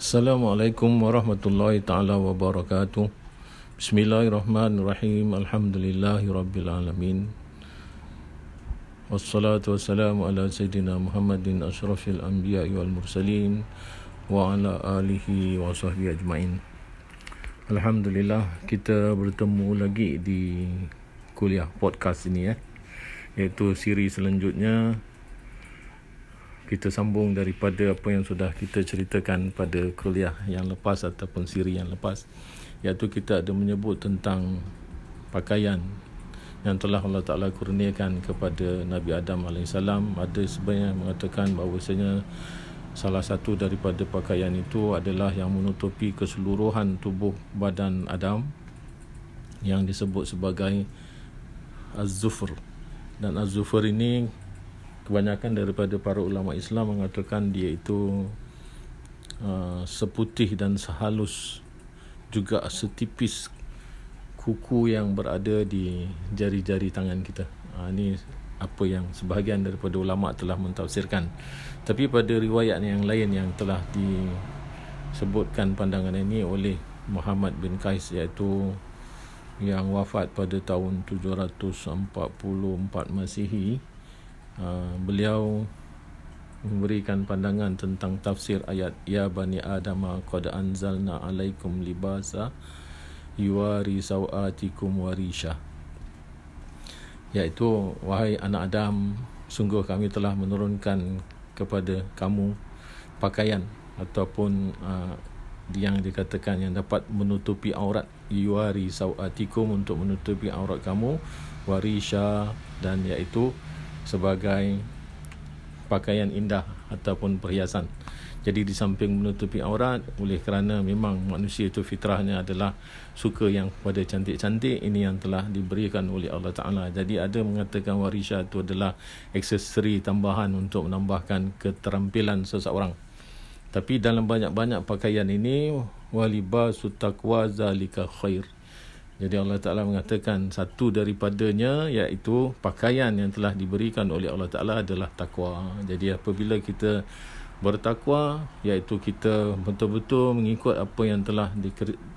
Assalamualaikum warahmatullahi taala wabarakatuh. Bismillahirrahmanirrahim. Alhamdulillahirabbil Wassalatu wassalamu ala sayyidina Muhammadin asyrafil anbiya'i wal mursalin wa ala alihi wa sahbihi ajmain. Alhamdulillah kita bertemu lagi di kuliah podcast ini ya. Iaitu siri selanjutnya kita sambung daripada apa yang sudah kita ceritakan pada kuliah yang lepas ataupun siri yang lepas iaitu kita ada menyebut tentang pakaian yang telah Allah Ta'ala kurniakan kepada Nabi Adam AS ada sebenarnya mengatakan bahawasanya salah satu daripada pakaian itu adalah yang menutupi keseluruhan tubuh badan Adam yang disebut sebagai Az-Zufr dan Az-Zufr ini kebanyakan daripada para ulama Islam mengatakan dia itu uh, seputih dan sehalus juga setipis kuku yang berada di jari-jari tangan kita. Uh, ini apa yang sebahagian daripada ulama telah mentafsirkan. Tapi pada riwayat yang lain yang telah disebutkan pandangan ini oleh Muhammad bin Qais iaitu yang wafat pada tahun 744 Masihi Ah, beliau memberikan pandangan tentang tafsir ayat ya bani adam qad anzalna alaikum libasa yuwari sawatikum warisha iaitu wahai anak adam sungguh kami telah menurunkan kepada kamu pakaian ataupun uh, yang dikatakan yang dapat menutupi aurat. Yuwari sawatikum untuk menutupi aurat kamu warisha dan iaitu sebagai pakaian indah ataupun perhiasan. Jadi di samping menutupi aurat oleh kerana memang manusia itu fitrahnya adalah suka yang pada cantik-cantik ini yang telah diberikan oleh Allah Taala. Jadi ada mengatakan warisha itu adalah aksesori tambahan untuk menambahkan keterampilan seseorang. Tapi dalam banyak-banyak pakaian ini walibasu taqwa zalika khair. Jadi Allah Ta'ala mengatakan satu daripadanya iaitu pakaian yang telah diberikan oleh Allah Ta'ala adalah takwa. Jadi apabila kita bertakwa iaitu kita betul-betul mengikut apa yang telah di,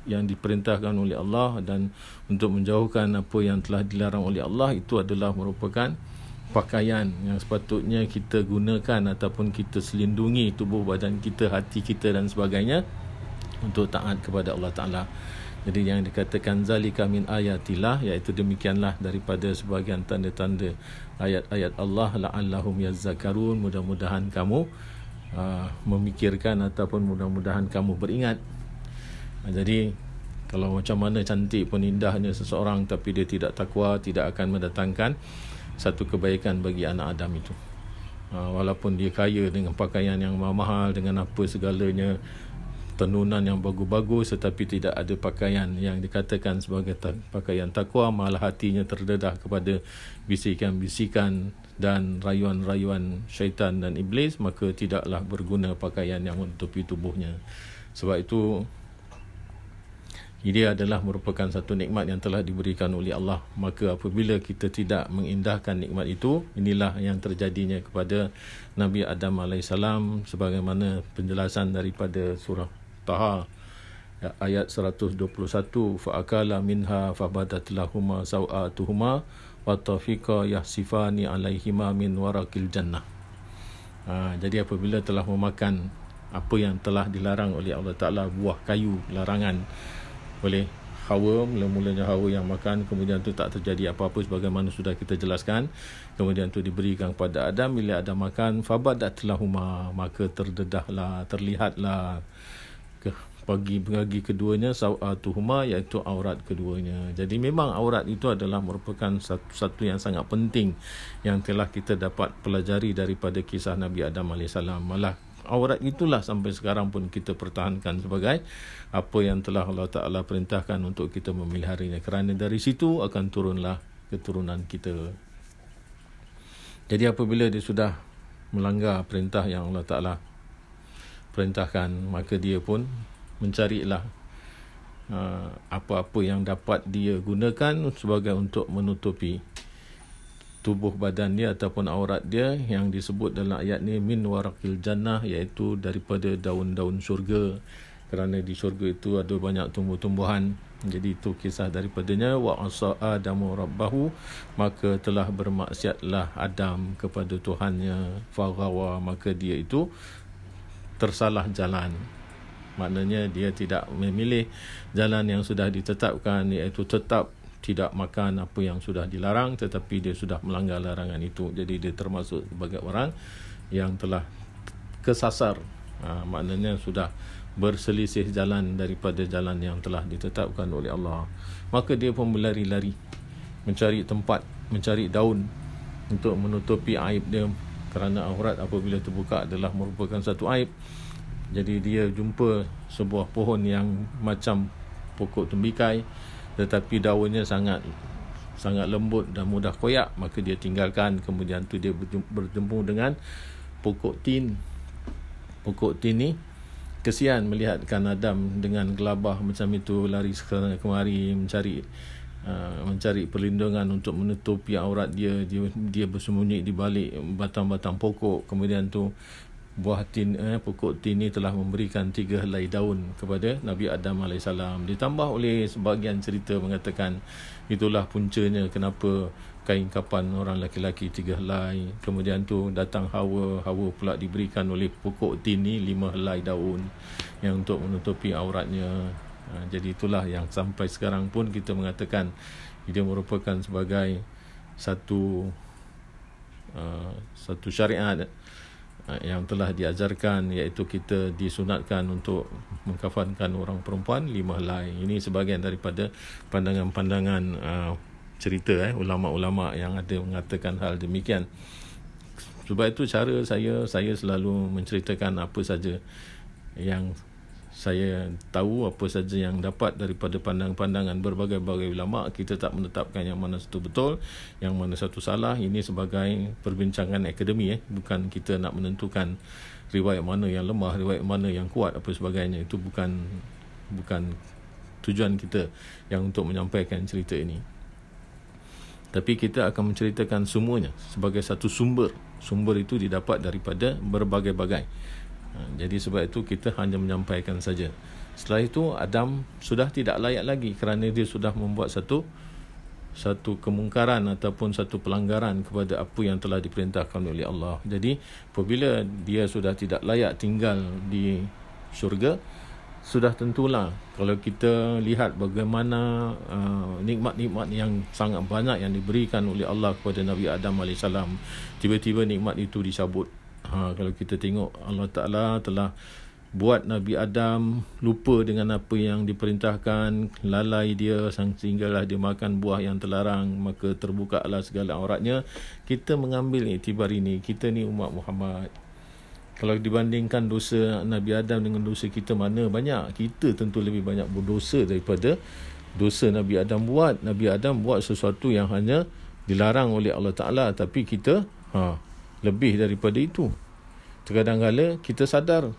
yang diperintahkan oleh Allah dan untuk menjauhkan apa yang telah dilarang oleh Allah itu adalah merupakan pakaian yang sepatutnya kita gunakan ataupun kita selindungi tubuh badan kita, hati kita dan sebagainya untuk taat kepada Allah Ta'ala. Jadi yang dikatakan zalika min ayatillah iaitu demikianlah daripada sebahagian tanda-tanda ayat-ayat Allah la'allahum yazzakarun mudah-mudahan kamu uh, memikirkan ataupun mudah-mudahan kamu beringat. Uh, jadi kalau macam mana cantik pun indahnya seseorang tapi dia tidak takwa tidak akan mendatangkan satu kebaikan bagi anak Adam itu. Uh, walaupun dia kaya dengan pakaian yang mahal dengan apa segalanya tenunan yang bagus-bagus tetapi tidak ada pakaian yang dikatakan sebagai ta- pakaian takwa malah hatinya terdedah kepada bisikan-bisikan dan rayuan-rayuan syaitan dan iblis maka tidaklah berguna pakaian yang menutupi tubuhnya. Sebab itu ini adalah merupakan satu nikmat yang telah diberikan oleh Allah. Maka apabila kita tidak mengindahkan nikmat itu inilah yang terjadinya kepada Nabi Adam alaihissalam sebagaimana penjelasan daripada surah Taha ya, ayat 121 fa akala minha fa badat lahuma sawatuhuma wa tafiqa yahsifani alaihima min warakil jannah. Ha, jadi apabila telah memakan apa yang telah dilarang oleh Allah Taala buah kayu larangan. Oleh Hawa mula-mulanya Hawa yang makan kemudian tu tak terjadi apa-apa sebagaimana sudah kita jelaskan. Kemudian tu diberikan kepada Adam bila Adam makan fabadat lahuma maka terdedahlah terlihatlah ke pagi pagi keduanya sawatuhuma iaitu aurat keduanya. Jadi memang aurat itu adalah merupakan satu, satu yang sangat penting yang telah kita dapat pelajari daripada kisah Nabi Adam AS. Malah aurat itulah sampai sekarang pun kita pertahankan sebagai apa yang telah Allah Ta'ala perintahkan untuk kita memeliharanya. Kerana dari situ akan turunlah keturunan kita. Jadi apabila dia sudah melanggar perintah yang Allah Ta'ala perintahkan maka dia pun mencarilah uh, apa-apa yang dapat dia gunakan sebagai untuk menutupi tubuh badan dia ataupun aurat dia yang disebut dalam ayat ni min warakil jannah iaitu daripada daun-daun syurga. Kerana di syurga itu ada banyak tumbuh-tumbuhan. Jadi itu kisah daripadanya wa asa adamu rabbahu maka telah bermaksiatlah Adam kepada Tuhannya. Faghawa maka dia itu tersalah jalan. Maknanya dia tidak memilih jalan yang sudah ditetapkan iaitu tetap tidak makan apa yang sudah dilarang tetapi dia sudah melanggar larangan itu. Jadi dia termasuk sebagai orang yang telah kesasar. Ha, maknanya sudah berselisih jalan daripada jalan yang telah ditetapkan oleh Allah. Maka dia pun berlari-lari mencari tempat mencari daun untuk menutupi aib dia kerana aurat apabila terbuka adalah merupakan satu aib. Jadi dia jumpa sebuah pohon yang macam pokok tembikai tetapi daunnya sangat sangat lembut dan mudah koyak maka dia tinggalkan. Kemudian tu dia bertemu dengan pokok tin. Pokok tin ni kesian melihatkan Adam dengan gelabah macam itu lari sekarang kemari mencari uh, mencari perlindungan untuk menutupi aurat dia dia dia bersembunyi di balik batang-batang pokok. Kemudian tu buah tin eh, pokok tin ini telah memberikan tiga helai daun kepada Nabi Adam AS. Ditambah oleh sebahagian cerita mengatakan itulah puncanya kenapa kain kapan orang lelaki tiga helai. Kemudian tu datang Hawa Hawa pula diberikan oleh pokok tin ini lima helai daun yang untuk menutupi auratnya jadi itulah yang sampai sekarang pun kita mengatakan dia merupakan sebagai satu uh, satu syariat Ah, yang telah diajarkan iaitu kita disunatkan untuk mengkafankan orang perempuan lima helai. Ini sebahagian daripada pandangan-pandangan uh, cerita eh ulama-ulama yang ada mengatakan hal demikian. Sebab itu cara saya saya selalu menceritakan apa saja yang saya tahu apa saja yang dapat daripada pandangan-pandangan berbagai-bagai ulama kita tak menetapkan yang mana satu betul yang mana satu salah. Ini sebagai perbincangan akademi eh. Bukan kita nak menentukan riwayat mana yang lemah riwayat mana yang kuat apa sebagainya. Itu bukan bukan tujuan kita yang untuk menyampaikan cerita ini. Tapi kita akan menceritakan semuanya sebagai satu sumber. Sumber itu didapat daripada berbagai-bagai jadi sebab itu kita hanya menyampaikan saja. Setelah itu Adam sudah tidak layak lagi kerana dia sudah membuat satu satu kemungkaran ataupun satu pelanggaran kepada apa yang telah diperintahkan oleh Allah. Jadi apabila dia sudah tidak layak tinggal di syurga, sudah tentulah kalau kita lihat bagaimana uh, nikmat-nikmat yang sangat banyak yang diberikan oleh Allah kepada Nabi Adam AS tiba-tiba nikmat itu dicabut ha, kalau kita tengok Allah Ta'ala telah buat Nabi Adam lupa dengan apa yang diperintahkan lalai dia sehinggalah dia makan buah yang terlarang maka terbuka lah segala auratnya. Kita mengambil iktibar ini kita ni umat Muhammad. Kalau dibandingkan dosa Nabi Adam dengan dosa kita mana banyak? Kita tentu lebih banyak berdosa daripada dosa Nabi Adam buat. Nabi Adam buat sesuatu yang hanya dilarang oleh Allah Ta'ala tapi kita ha, lebih daripada itu. Terkadang kala kita sadar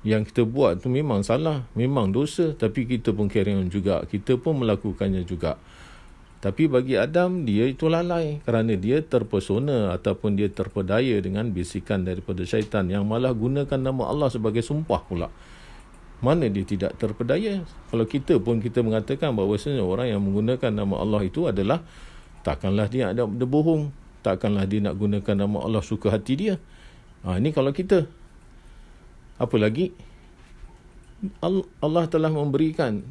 yang kita buat tu memang salah memang dosa tapi kita pun on juga. Kita pun melakukannya juga. Tapi bagi Adam dia itu lalai kerana dia terpesona ataupun dia terpedaya dengan bisikan daripada syaitan yang malah gunakan nama Allah sebagai sumpah pula. Mana dia tidak terpedaya? Kalau kita pun kita mengatakan bahawa orang yang menggunakan nama Allah itu adalah takkanlah dia ada berbohong takkanlah dia nak gunakan nama Allah suka hati dia. Ha, ini kalau kita. Apa lagi? Allah telah memberikan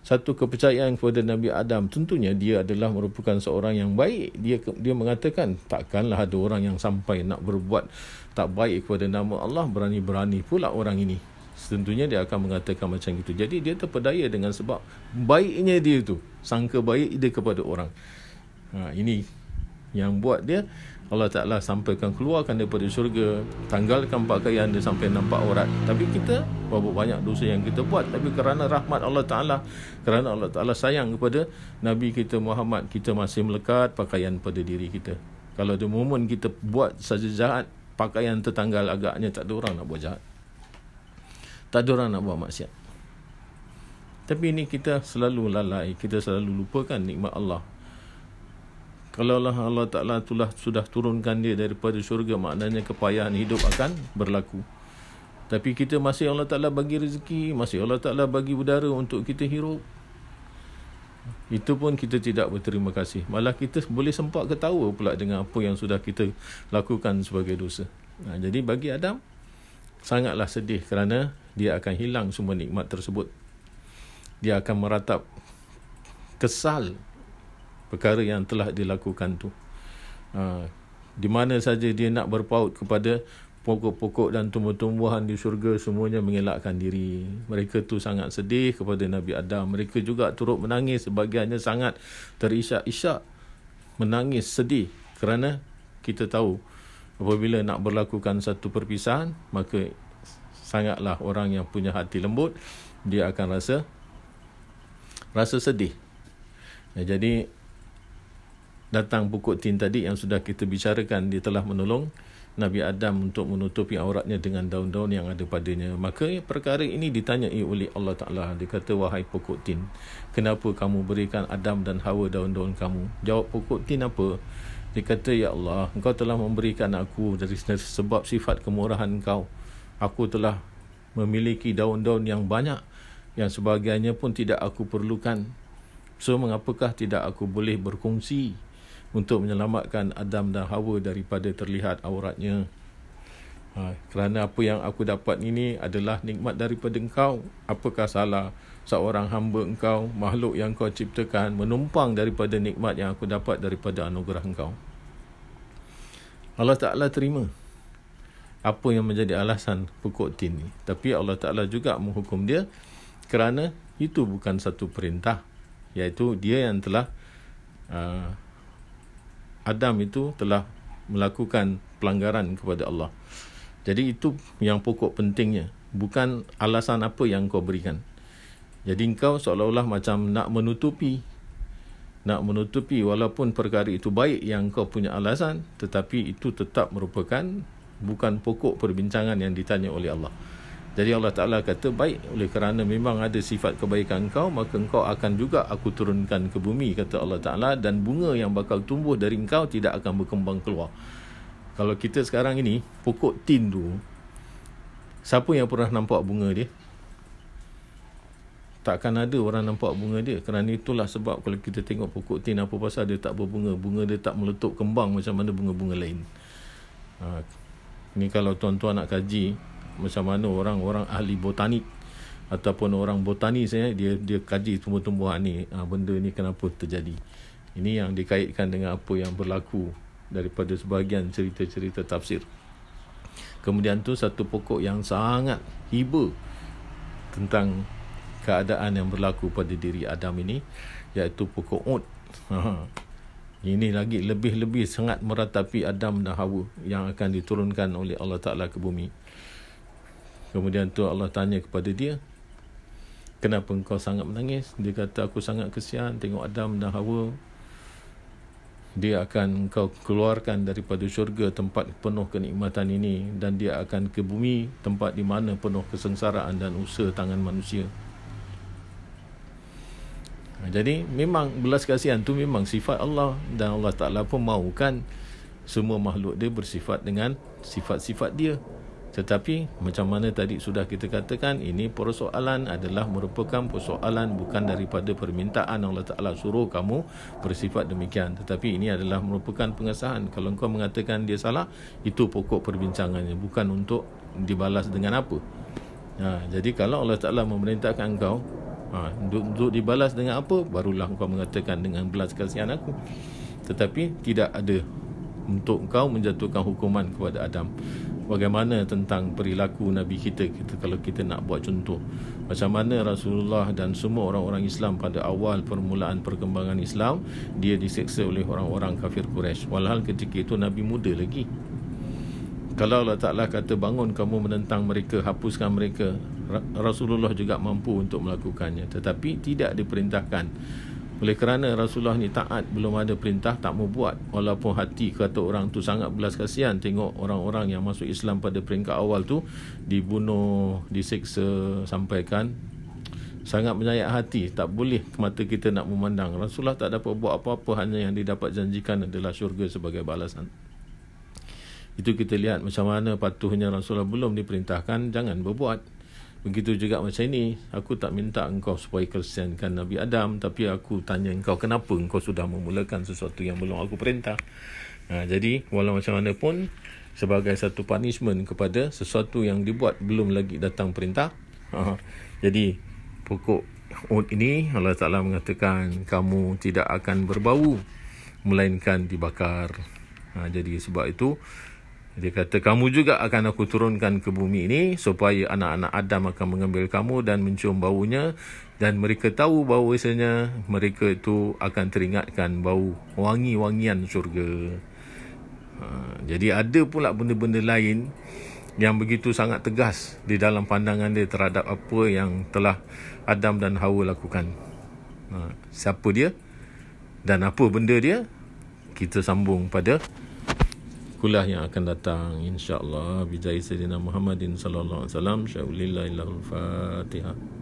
satu kepercayaan kepada Nabi Adam. Tentunya dia adalah merupakan seorang yang baik. Dia dia mengatakan takkanlah ada orang yang sampai nak berbuat tak baik kepada nama Allah berani-berani pula orang ini. Tentunya dia akan mengatakan macam itu. Jadi dia terpedaya dengan sebab baiknya dia itu. Sangka baik dia kepada orang. Ha, ini yang buat dia Allah Ta'ala sampaikan keluarkan daripada syurga tanggalkan pakaian dia sampai nampak aurat. Tapi kita berapa banyak dosa yang kita buat. Tapi kerana rahmat Allah Ta'ala kerana Allah Ta'ala sayang kepada Nabi kita Muhammad kita masih melekat pakaian pada diri kita. Kalau ada momen kita buat saja jahat pakaian tertanggal agaknya tak ada orang nak buat jahat. Tak ada orang nak buat maksiat. Tapi ini kita selalu lalai kita selalu lupakan nikmat Allah kalau Allah, Ta'ala telah sudah turunkan dia daripada syurga maknanya kepayahan hidup akan berlaku. Tapi kita masih Allah Ta'ala bagi rezeki masih Allah Ta'ala bagi udara untuk kita hirup. Itu pun kita tidak berterima kasih. Malah kita boleh sempat ketawa pula dengan apa yang sudah kita lakukan sebagai dosa. Nah, jadi bagi Adam sangatlah sedih kerana dia akan hilang semua nikmat tersebut. Dia akan meratap kesal perkara yang telah dilakukan tu. Ha, di mana saja dia nak berpaut kepada pokok-pokok dan tumbuh-tumbuhan di syurga semuanya mengelakkan diri. Mereka tu sangat sedih kepada Nabi Adam. Mereka juga turut menangis sebagiannya sangat terisak-isak. Menangis sedih. Kerana kita tahu apabila nak berlakukan satu perpisahan maka sangatlah orang yang punya hati lembut dia akan rasa rasa sedih. Ya, jadi datang pokok tin tadi yang sudah kita bicarakan dia telah menolong Nabi Adam untuk menutupi auratnya dengan daun-daun yang ada padanya. Maka perkara ini ditanyai oleh Allah Ta'ala. Dia kata, wahai pokok tin, kenapa kamu berikan Adam dan Hawa daun-daun kamu? Jawab pokok tin apa? Dia kata, Ya Allah, engkau telah memberikan aku dari sebab sifat kemurahan engkau. Aku telah memiliki daun-daun yang banyak yang sebagiannya pun tidak aku perlukan. So, mengapakah tidak aku boleh berkongsi untuk menyelamatkan Adam dan Hawa daripada terlihat auratnya. Ha, kerana apa yang aku dapat ini adalah nikmat daripada engkau. Apakah salah seorang hamba engkau, makhluk yang kau ciptakan, menumpang daripada nikmat yang aku dapat daripada anugerah engkau. Allah Ta'ala terima apa yang menjadi alasan pokok tin ni. Tapi Allah Ta'ala juga menghukum dia kerana itu bukan satu perintah. Iaitu dia yang telah uh, Adam itu telah melakukan pelanggaran kepada Allah. Jadi itu yang pokok pentingnya. Bukan alasan apa yang kau berikan. Jadi engkau seolah-olah macam nak menutupi. Nak menutupi walaupun perkara itu baik yang kau punya alasan. Tetapi itu tetap merupakan bukan pokok perbincangan yang ditanya oleh Allah. Jadi Allah Ta'ala kata baik oleh kerana memang ada sifat kebaikan engkau maka engkau akan juga aku turunkan ke bumi kata Allah Ta'ala dan bunga yang bakal tumbuh dari engkau tidak akan berkembang keluar. Kalau kita sekarang ini pokok tin tu siapa yang pernah nampak bunga dia? Takkan ada orang nampak bunga dia kerana itulah sebab kalau kita tengok pokok tin apa pasal dia tak berbunga bunga dia tak meletup kembang macam mana bunga-bunga lain. Ha, ini kalau tuan-tuan nak kaji macam mana orang-orang ahli botanik ataupun orang botani saya dia dia kaji tumbuh-tumbuhan ni ha, benda ni kenapa terjadi. Ini yang dikaitkan dengan apa yang berlaku daripada sebahagian cerita-cerita tafsir. Kemudian tu satu pokok yang sangat hiba tentang keadaan yang berlaku pada diri Adam ini iaitu pokok ud. Ha. ini lagi lebih-lebih sangat meratapi Adam dan Hawa yang akan diturunkan oleh Allah Ta'ala ke bumi Kemudian tu Allah tanya kepada dia, kenapa engkau sangat menangis? Dia kata, aku sangat kesian tengok Adam dan Hawa. Dia akan engkau keluarkan daripada syurga tempat penuh kenikmatan ini dan dia akan ke bumi tempat di mana penuh kesengsaraan dan usaha tangan manusia. Jadi memang belas kasihan tu memang sifat Allah dan Allah Ta'ala pun mahukan semua makhluk dia bersifat dengan sifat-sifat dia. Tetapi macam mana tadi sudah kita katakan ini persoalan adalah merupakan persoalan bukan daripada permintaan Allah Taala suruh kamu bersifat demikian tetapi ini adalah merupakan pengesahan kalau engkau mengatakan dia salah itu pokok perbincangannya bukan untuk dibalas dengan apa. Ha, jadi kalau Allah Taala memerintahkan engkau ha, untuk, untuk dibalas dengan apa barulah engkau mengatakan dengan belas kasihan aku. Tetapi tidak ada untuk engkau menjatuhkan hukuman kepada Adam. Bagaimana tentang perilaku Nabi kita kita kalau kita nak buat contoh. Macam mana Rasulullah dan semua orang-orang Islam pada awal permulaan perkembangan Islam dia diseksa oleh orang-orang kafir Quraisy. Walhal ketika itu Nabi muda lagi. Kalau Allah Ta'ala kata bangun kamu menentang mereka hapuskan mereka Rasulullah juga mampu untuk melakukannya. Tetapi tidak diperintahkan oleh kerana Rasulullah ni taat belum ada perintah tak mau buat. Walaupun hati kata orang tu sangat belas kasihan tengok orang-orang yang masuk Islam pada peringkat awal tu dibunuh, diseksa sampaikan sangat menyayat hati. Tak boleh mata kita nak memandang. Rasulullah tak dapat buat apa-apa hanya yang didapat janjikan adalah syurga sebagai balasan. Itu kita lihat macam mana patuhnya Rasulullah. Belum diperintahkan jangan berbuat begitu juga macam ini aku tak minta engkau supaya kesiankan Nabi Adam tapi aku tanya engkau kenapa engkau sudah memulakan sesuatu yang belum aku perintah ha, jadi walau macam mana pun sebagai satu punishment kepada sesuatu yang dibuat belum lagi datang perintah ha, jadi pokok Ud ini Allah Ta'ala mengatakan kamu tidak akan berbau melainkan dibakar. Ha, jadi sebab itu dia kata kamu juga akan aku turunkan ke bumi ini supaya anak-anak Adam akan mengambil kamu dan mencium baunya dan mereka tahu bahawasanya mereka itu akan teringatkan bau wangi-wangian syurga. Ha, jadi ada pula benda-benda lain yang begitu sangat tegas di dalam pandangan dia terhadap apa yang telah Adam dan Hawa lakukan. Ha, siapa dia dan apa benda dia? Kita sambung pada kuliah yang akan datang insya-Allah. Bijai sayyidina Muhammadin sallallahu alaihi wasallam. Syaulillahi fatihah